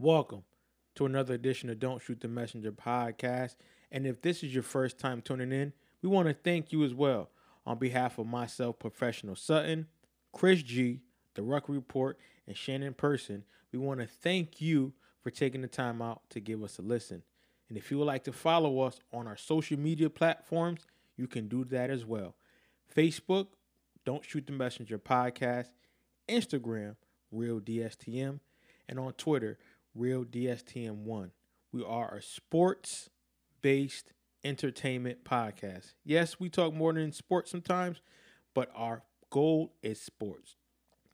Welcome to another edition of Don't Shoot the Messenger podcast. And if this is your first time tuning in, we want to thank you as well. On behalf of myself, Professional Sutton, Chris G, The Ruck Report, and Shannon Person, we want to thank you for taking the time out to give us a listen. And if you would like to follow us on our social media platforms, you can do that as well. Facebook, Don't Shoot the Messenger podcast, Instagram, Real DSTM, and on Twitter, Real DSTM1. We are a sports based entertainment podcast. Yes, we talk more than sports sometimes, but our goal is sports.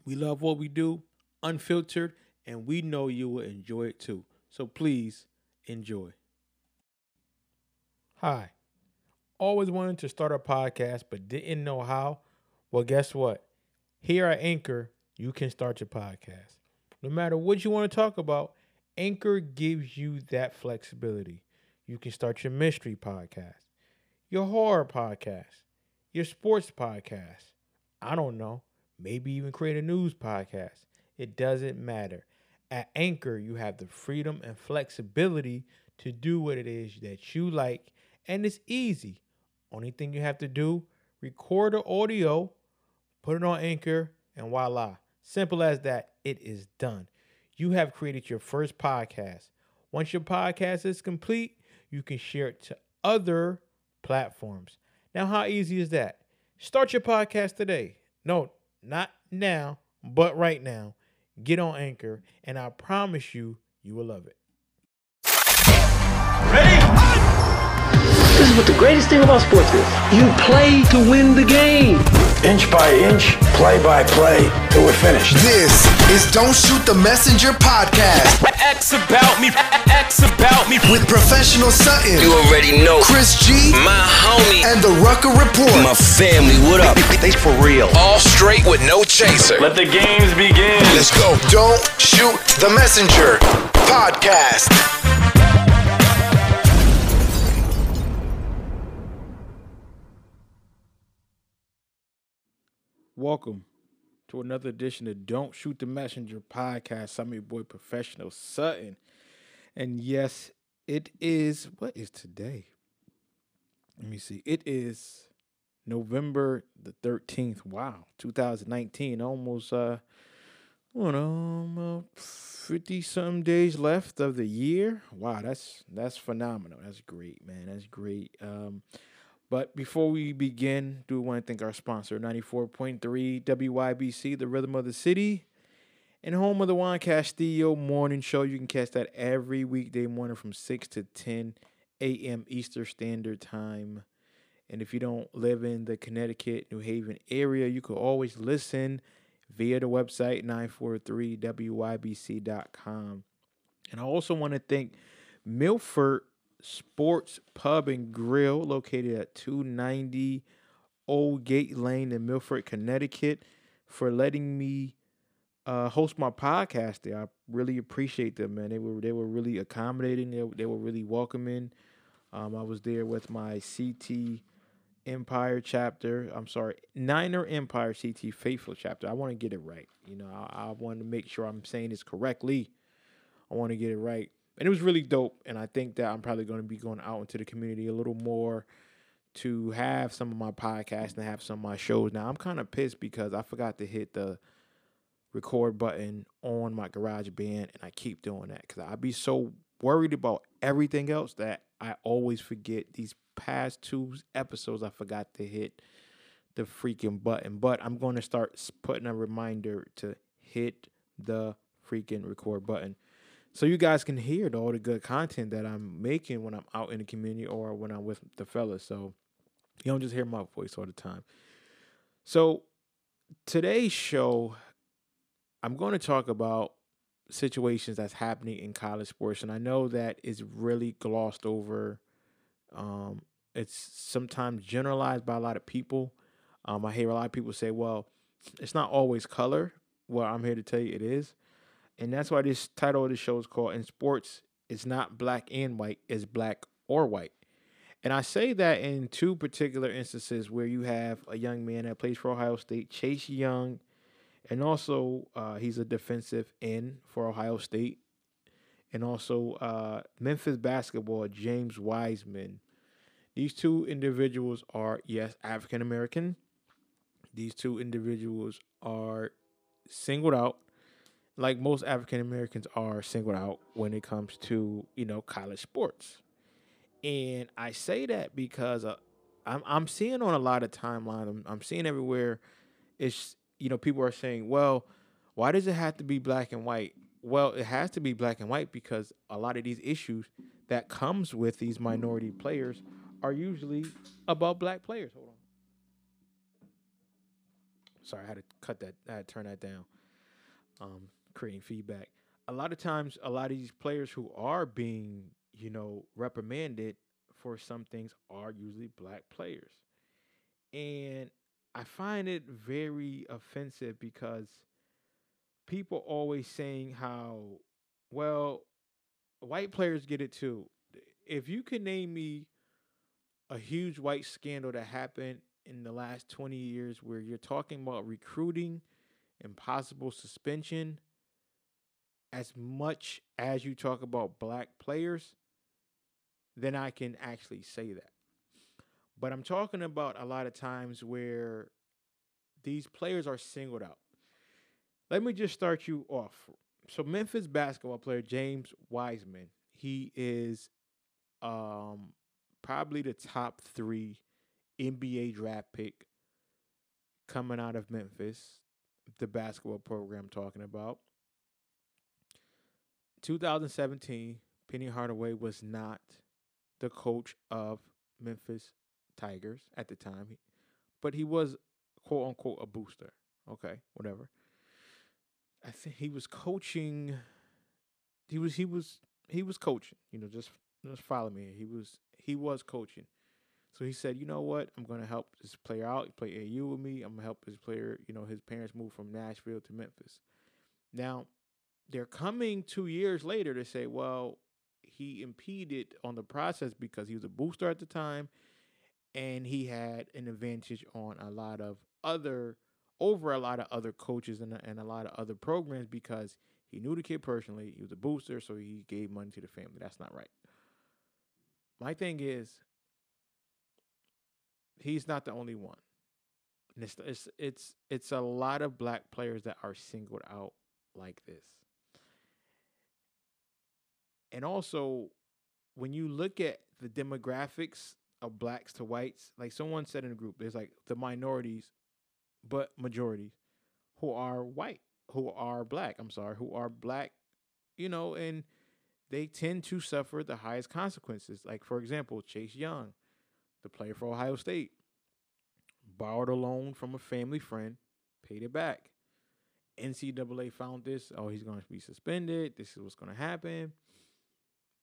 We love what we do, unfiltered, and we know you will enjoy it too. So please enjoy. Hi. Always wanted to start a podcast but didn't know how. Well, guess what? Here at Anchor, you can start your podcast. No matter what you want to talk about, Anchor gives you that flexibility. You can start your mystery podcast, your horror podcast, your sports podcast. I don't know. Maybe even create a news podcast. It doesn't matter. At Anchor, you have the freedom and flexibility to do what it is that you like, and it's easy. Only thing you have to do, record the audio, put it on Anchor, and voila. Simple as that, it is done. You have created your first podcast. Once your podcast is complete, you can share it to other platforms. Now, how easy is that? Start your podcast today. No, not now, but right now. Get on Anchor, and I promise you, you will love it. Ready? This is what the greatest thing about sports is. You play to win the game. Inch by inch, play by play, till we're finished. This is Don't Shoot the Messenger podcast X about me, X about me. with Professional Sutton, You already know. Chris G, My homie. and the Rucker Report. My family, what up? They for real. All straight with no chaser. Let the games begin. Let's go. Don't Shoot the Messenger podcast. Welcome to another edition of Don't Shoot the Messenger podcast. I'm your boy, Professional Sutton. And yes, it is, what is today? Let me see. It is November the 13th. Wow, 2019. Almost, uh, what, um, 50 some days left of the year. Wow, that's that's phenomenal. That's great, man. That's great. Um, but before we begin, do we want to thank our sponsor, 94.3 WYBC, the rhythm of the city, and home of the Juan Castillo morning show. You can catch that every weekday morning from 6 to 10 a.m. Eastern Standard Time. And if you don't live in the Connecticut, New Haven area, you can always listen via the website 943wybc.com. And I also want to thank Milford Sports Pub and Grill, located at 290 Old Gate Lane in Milford, Connecticut, for letting me uh, host my podcast there. I really appreciate them, man. They were they were really accommodating. They, they were really welcoming. Um, I was there with my CT Empire chapter. I'm sorry, Niner Empire CT Faithful chapter. I want to get it right. You know, I, I want to make sure I'm saying this correctly. I want to get it right. And it was really dope. And I think that I'm probably going to be going out into the community a little more to have some of my podcasts and have some of my shows. Now, I'm kind of pissed because I forgot to hit the record button on my GarageBand and I keep doing that because I'd be so worried about everything else that I always forget these past two episodes I forgot to hit the freaking button but I'm going to start putting a reminder to hit the freaking record button so you guys can hear all the good content that I'm making when I'm out in the community or when I'm with the fellas so you don't just hear my voice all the time so today's show I'm going to talk about situations that's happening in college sports, and I know that is really glossed over. Um, it's sometimes generalized by a lot of people. Um, I hear a lot of people say, "Well, it's not always color." Well, I'm here to tell you it is, and that's why this title of the show is called "In Sports, It's Not Black and White; It's Black or White." And I say that in two particular instances where you have a young man that plays for Ohio State, Chase Young, and also uh, he's a defensive end for Ohio State. and also uh, Memphis basketball, James Wiseman. These two individuals are, yes, African American. These two individuals are singled out, like most African Americans are singled out when it comes to, you know, college sports. And I say that because uh, I'm I'm seeing on a lot of timeline. I'm, I'm seeing everywhere. It's you know people are saying, well, why does it have to be black and white? Well, it has to be black and white because a lot of these issues that comes with these minority players are usually about black players. Hold on. Sorry, I had to cut that. I had to turn that down. Um, creating feedback. A lot of times, a lot of these players who are being, you know, reprimanded for some things are usually black players. And I find it very offensive because people always saying how, well, white players get it too. If you can name me a huge white scandal that happened in the last 20 years where you're talking about recruiting and possible suspension as much as you talk about black players, then I can actually say that. But I'm talking about a lot of times where these players are singled out. Let me just start you off. So Memphis basketball player James Wiseman, he is um probably the top 3 NBA draft pick coming out of Memphis, the basketball program talking about. 2017, Penny Hardaway was not the coach of Memphis Tigers at the time, but he was quote unquote a booster. Okay, whatever. I think he was coaching. He was he was he was coaching. You know, just just follow me. He was he was coaching. So he said, you know what? I'm gonna help this player out. Play AAU with me. I'm gonna help his player. You know, his parents moved from Nashville to Memphis. Now, they're coming two years later to say, well, he impeded on the process because he was a booster at the time, and he had an advantage on a lot of other over a lot of other coaches and, and a lot of other programs because he knew the kid personally. He was a booster, so he gave money to the family. That's not right. My thing is, he's not the only one. And it's it's it's it's a lot of black players that are singled out like this. And also, when you look at the demographics of blacks to whites, like someone said in a group, there's like the minorities, but majorities who are white, who are black. I'm sorry, who are black, you know, and they tend to suffer the highest consequences. Like for example, Chase Young, the player for Ohio State, borrowed a loan from a family friend, paid it back. NCAA found this. Oh, he's going to be suspended. This is what's going to happen.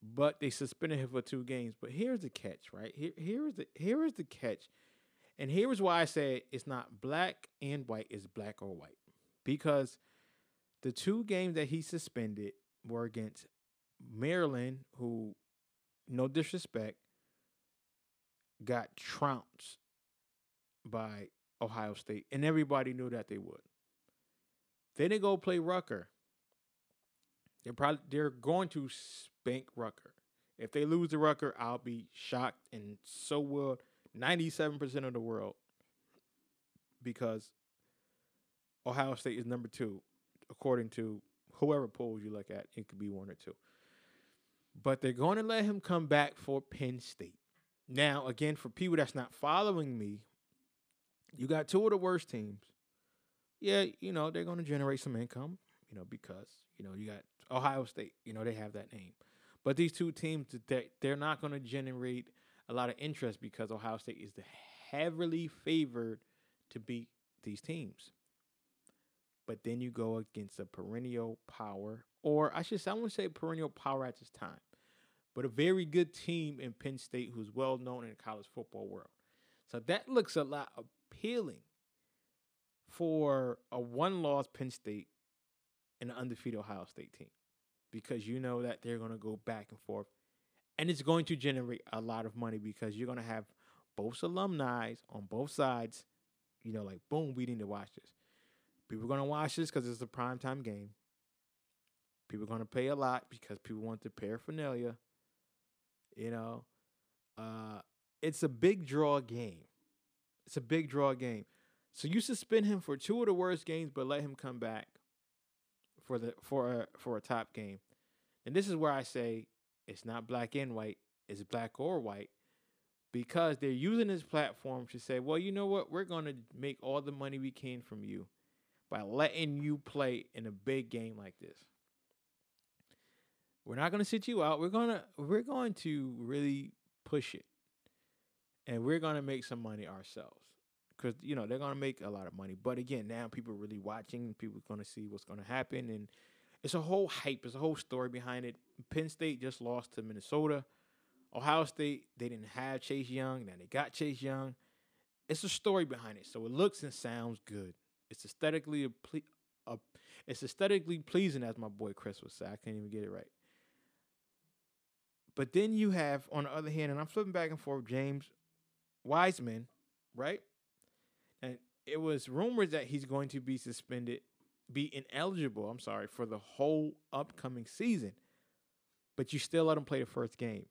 But they suspended him for two games. But here's the catch, right? Here, here is the here is the catch, and here is why I say it's not black and white. It's black or white because the two games that he suspended were against Maryland, who, no disrespect, got trounced by Ohio State, and everybody knew that they would. Then they go play Rutgers. They're probably they're going to spank Rutgers. If they lose the Rutgers, I'll be shocked, and so will ninety-seven percent of the world, because Ohio State is number two, according to whoever polls you look at. It could be one or two, but they're going to let him come back for Penn State. Now, again, for people that's not following me, you got two of the worst teams. Yeah, you know, they're going to generate some income, you know, because, you know, you got Ohio State, you know, they have that name. But these two teams, they, they're not going to generate a lot of interest because Ohio State is the heavily favored to beat these teams. But then you go against a perennial power, or I should say, I wouldn't say perennial power at this time, but a very good team in Penn State who's well known in the college football world. So that looks a lot appealing for a one loss Penn State and an undefeated Ohio State team because you know that they're going to go back and forth and it's going to generate a lot of money because you're going to have both alumni on both sides, you know, like boom, we need to watch this. People are going to watch this because it's a primetime game. People are going to pay a lot because people want the paraphernalia. You know, uh, it's a big draw game. It's a big draw game. So you suspend him for two of the worst games, but let him come back for the for a for a top game. And this is where I say it's not black and white, it's black or white. Because they're using this platform to say, well, you know what? We're going to make all the money we can from you by letting you play in a big game like this. We're not going to sit you out. We're going to we're going to really push it. And we're going to make some money ourselves. Cuz you know, they're to make a lot of money. But again, now people are really watching, people are to see what's to happen and it's a whole hype, it's a whole story behind it. Penn State just lost to Minnesota. Ohio State, they didn't have Chase Young, now they got Chase Young. It's a story behind it. So it looks and sounds good. It's aesthetically a, ple- a it's aesthetically pleasing, as my boy Chris would say. I can't even get it right. But then you have, on the other hand, and I'm flipping back and forth, James Wiseman, right? It was rumored that he's going to be suspended, be ineligible, I'm sorry, for the whole upcoming season. But you still let him play the first game.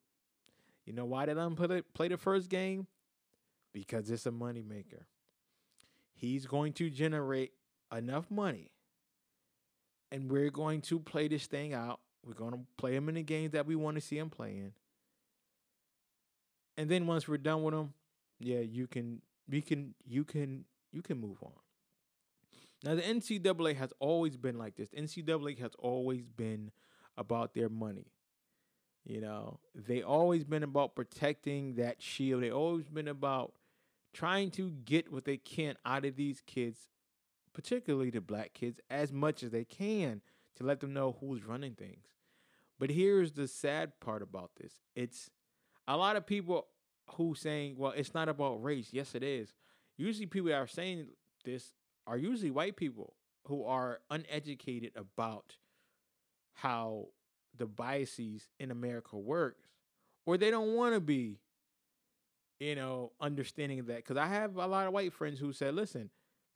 You know why they let him play, play the first game? Because it's a moneymaker. He's going to generate enough money, and we're going to play this thing out. We're going to play him in the games that we want to see him playing. And then once we're done with him, yeah, you can, we can, you can, you can move on. Now the NCAA has always been like this. The NCAA has always been about their money. You know, they always been about protecting that shield. They always been about trying to get what they can out of these kids, particularly the black kids, as much as they can to let them know who's running things. But here's the sad part about this. It's a lot of people who saying, well, it's not about race. Yes, it is. Usually people that are saying this are usually white people who are uneducated about how the biases in America works, or they don't want to be, you know, understanding that. Because I have a lot of white friends who said, "Listen,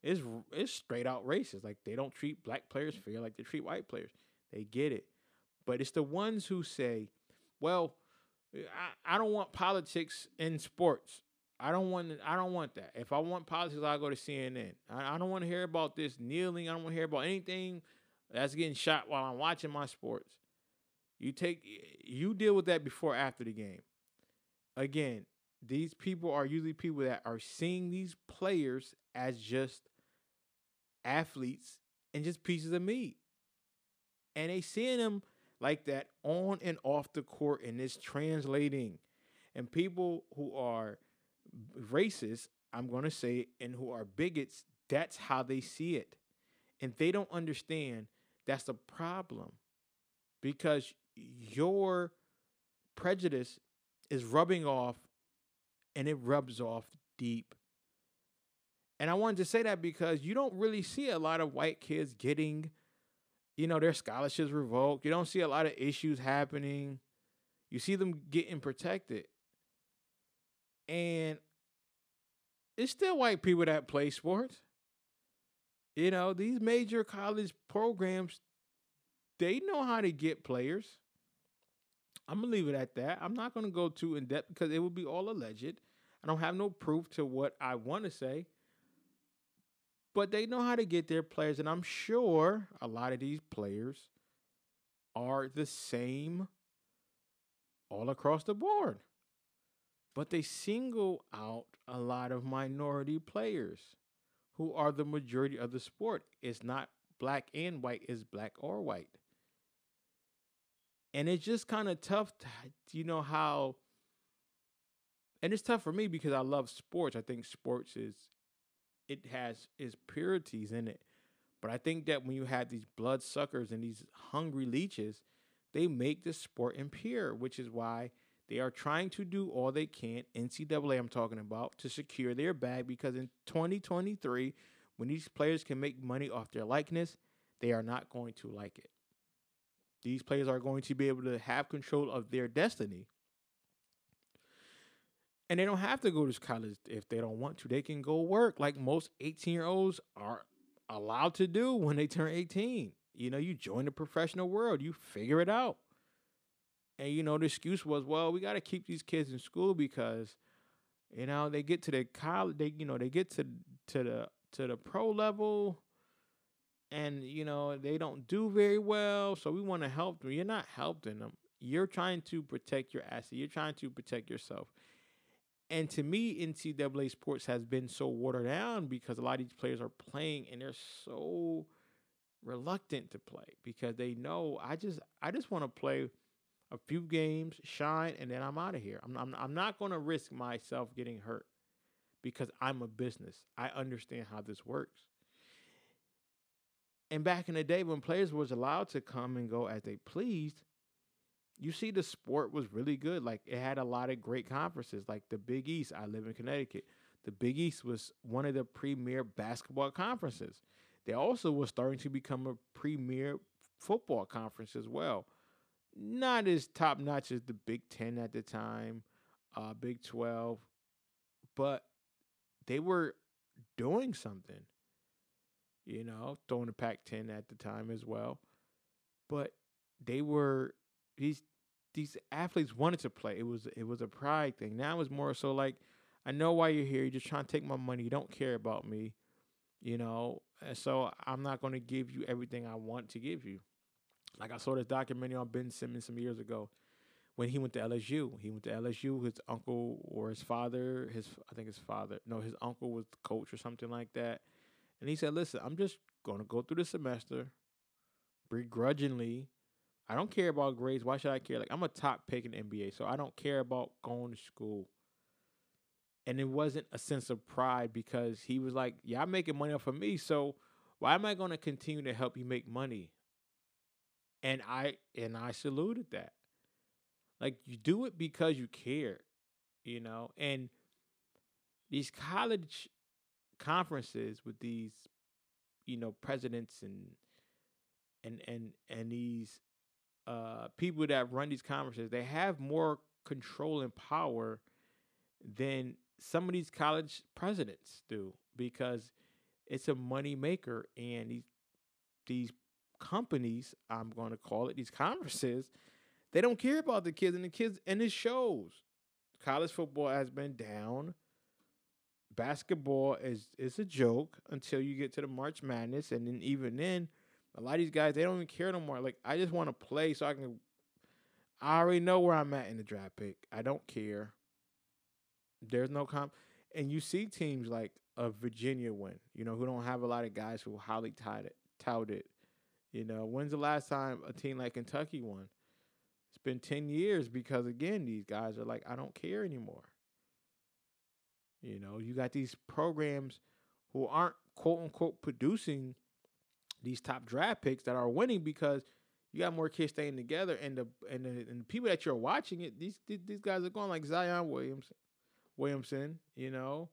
it's it's straight out racist. Like they don't treat black players fair like they treat white players. They get it, but it's the ones who say, "Well, I, I don't want politics in sports. I don't want I don't want that. If I want politics, I'll go to CNN. I, I don't want to hear about this kneeling. I don't want to hear about anything that's getting shot while I'm watching my sports. You take you deal with that before after the game. Again, these people are usually people that are seeing these players as just athletes and just pieces of meat. And they seeing them like that on and off the court and it's translating. And people who are racist, I'm going to say, and who are bigots, that's how they see it. And they don't understand that's a problem because your prejudice is rubbing off and it rubs off deep. And I wanted to say that because you don't really see a lot of white kids getting, you know, their scholarships revoked. You don't see a lot of issues happening. You see them getting protected. And it's still white people that play sports. You know, these major college programs, they know how to get players. I'm gonna leave it at that. I'm not gonna go too in depth because it would be all alleged. I don't have no proof to what I want to say. But they know how to get their players, and I'm sure a lot of these players are the same all across the board. But they single out a lot of minority players who are the majority of the sport. It's not black and white, it's black or white. And it's just kind of tough to, you know, how, and it's tough for me because I love sports. I think sports is, it has its purities in it. But I think that when you have these blood suckers and these hungry leeches, they make the sport impure, which is why they are trying to do all they can, NCAA I'm talking about, to secure their bag because in 2023, when these players can make money off their likeness, they are not going to like it. These players are going to be able to have control of their destiny. And they don't have to go to college if they don't want to. They can go work like most 18 year olds are allowed to do when they turn 18. You know, you join the professional world, you figure it out. And you know, the excuse was, well, we got to keep these kids in school because, you know, they get to the college, they you know, they get to to the to the pro level, and you know they don't do very well. So we want to help them. You're not helping them. You're trying to protect your asset. You're trying to protect yourself. And to me, NCAA sports has been so watered down because a lot of these players are playing and they're so reluctant to play because they know I just I just want to play a few games, shine, and then I'm out of here. I'm I'm, I'm not going to risk myself getting hurt because I'm a business. I understand how this works. And back in the day when players was allowed to come and go as they pleased, you see the sport was really good. Like it had a lot of great conferences, like the Big East. I live in Connecticut. The Big East was one of the premier basketball conferences. They also was starting to become a premier football conference as well. Not as top notch as the Big Ten at the time, uh, Big Twelve, but they were doing something. You know, throwing the Pac ten at the time as well, but they were these these athletes wanted to play. It was it was a pride thing. Now it's more so like, I know why you're here. You're just trying to take my money. You don't care about me, you know. And so I'm not going to give you everything I want to give you. Like I saw this documentary on Ben Simmons some years ago when he went to LSU. He went to LSU. His uncle or his father, his I think his father, no, his uncle was the coach or something like that. And he said, "Listen, I'm just going to go through the semester, begrudgingly." I don't care about grades. Why should I care? Like I'm a top pick in NBA, so I don't care about going to school. And it wasn't a sense of pride because he was like, "Yeah, I'm making money off of me, so why am I going to continue to help you make money?" And I and I saluted that. Like you do it because you care, you know. And these college conferences with these, you know, presidents and and and and these uh, people that run these conferences, they have more control and power than some of these college presidents do because it's a money maker and these these companies, I'm going to call it, these conferences, they don't care about the kids and the kids and it shows. College football has been down. Basketball is is a joke until you get to the March Madness and then even then a lot of these guys, they don't even care no more. Like, I just want to play so I can. I already know where I'm at in the draft pick. I don't care. There's no comp. And you see teams like a Virginia win, you know, who don't have a lot of guys who highly touted. touted. You know, when's the last time a team like Kentucky won? It's been 10 years because, again, these guys are like, I don't care anymore. You know, you got these programs who aren't quote unquote producing these top draft picks that are winning because you got more kids staying together, and the and the, and the people that you're watching it, these these guys are going like Zion Williams, Williamson, you know,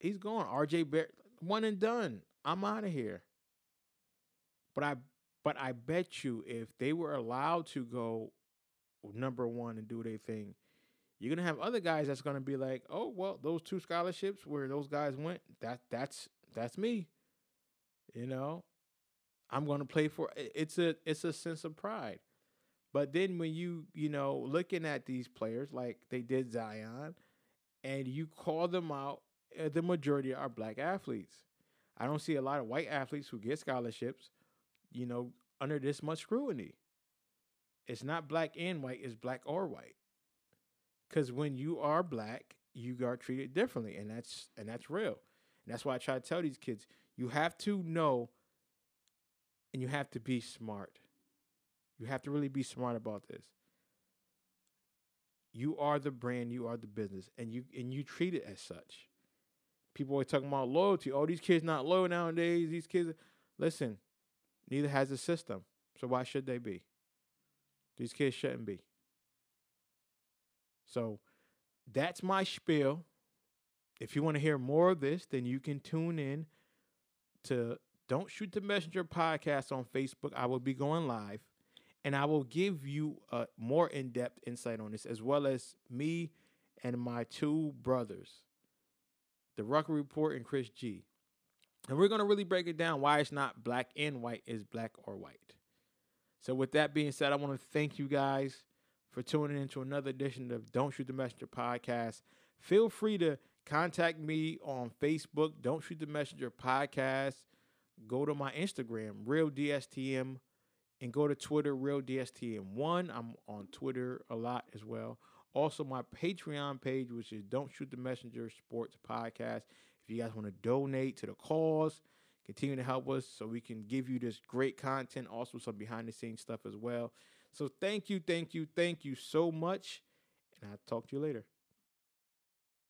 he's gone. R.J. Barrett, one and done. I'm out of here. But I but I bet you if they were allowed to go number one and do their thing, you're gonna have other guys that's gonna be like, oh well, those two scholarships where those guys went, that that's that's me. You know, I'm to play for it's a it's a sense of pride. But then when you, you know, looking at these players like they did Zion and you call them out, uh, the majority are black athletes. I don't see a lot of white athletes who get scholarships, you know, under this much scrutiny. It's not black and white, it's black or white. Cuz when you are black, you are treated differently and that's and that's real. And that's why I try to tell these kids, you have to know and you have to be smart. You have to really be smart about this. You are the brand, you are the business, and you and you treat it as such. People always talking about loyalty. Oh, these kids not loyal nowadays. These kids listen, neither has the system. So why should they be? These kids shouldn't be. So that's my spiel. If you want to hear more of this, then you can tune in to Don't Shoot the Messenger podcast on Facebook. I will be going live and I will give you a more in depth insight on this, as well as me and my two brothers, the Rucker Report and Chris G. And we're going to really break it down why it's not black and white, is black or white. So, with that being said, I want to thank you guys for tuning in to another edition of Don't Shoot the Messenger podcast. Feel free to contact me on Facebook, Don't Shoot the Messenger podcast. Go to my Instagram, Real DSTM, and go to Twitter, Real DSTM1. I'm on Twitter a lot as well. Also, my Patreon page, which is Don't Shoot the Messenger Sports Podcast. If you guys want to donate to the cause, continue to help us so we can give you this great content, also some behind the scenes stuff as well. So, thank you, thank you, thank you so much. And I'll talk to you later.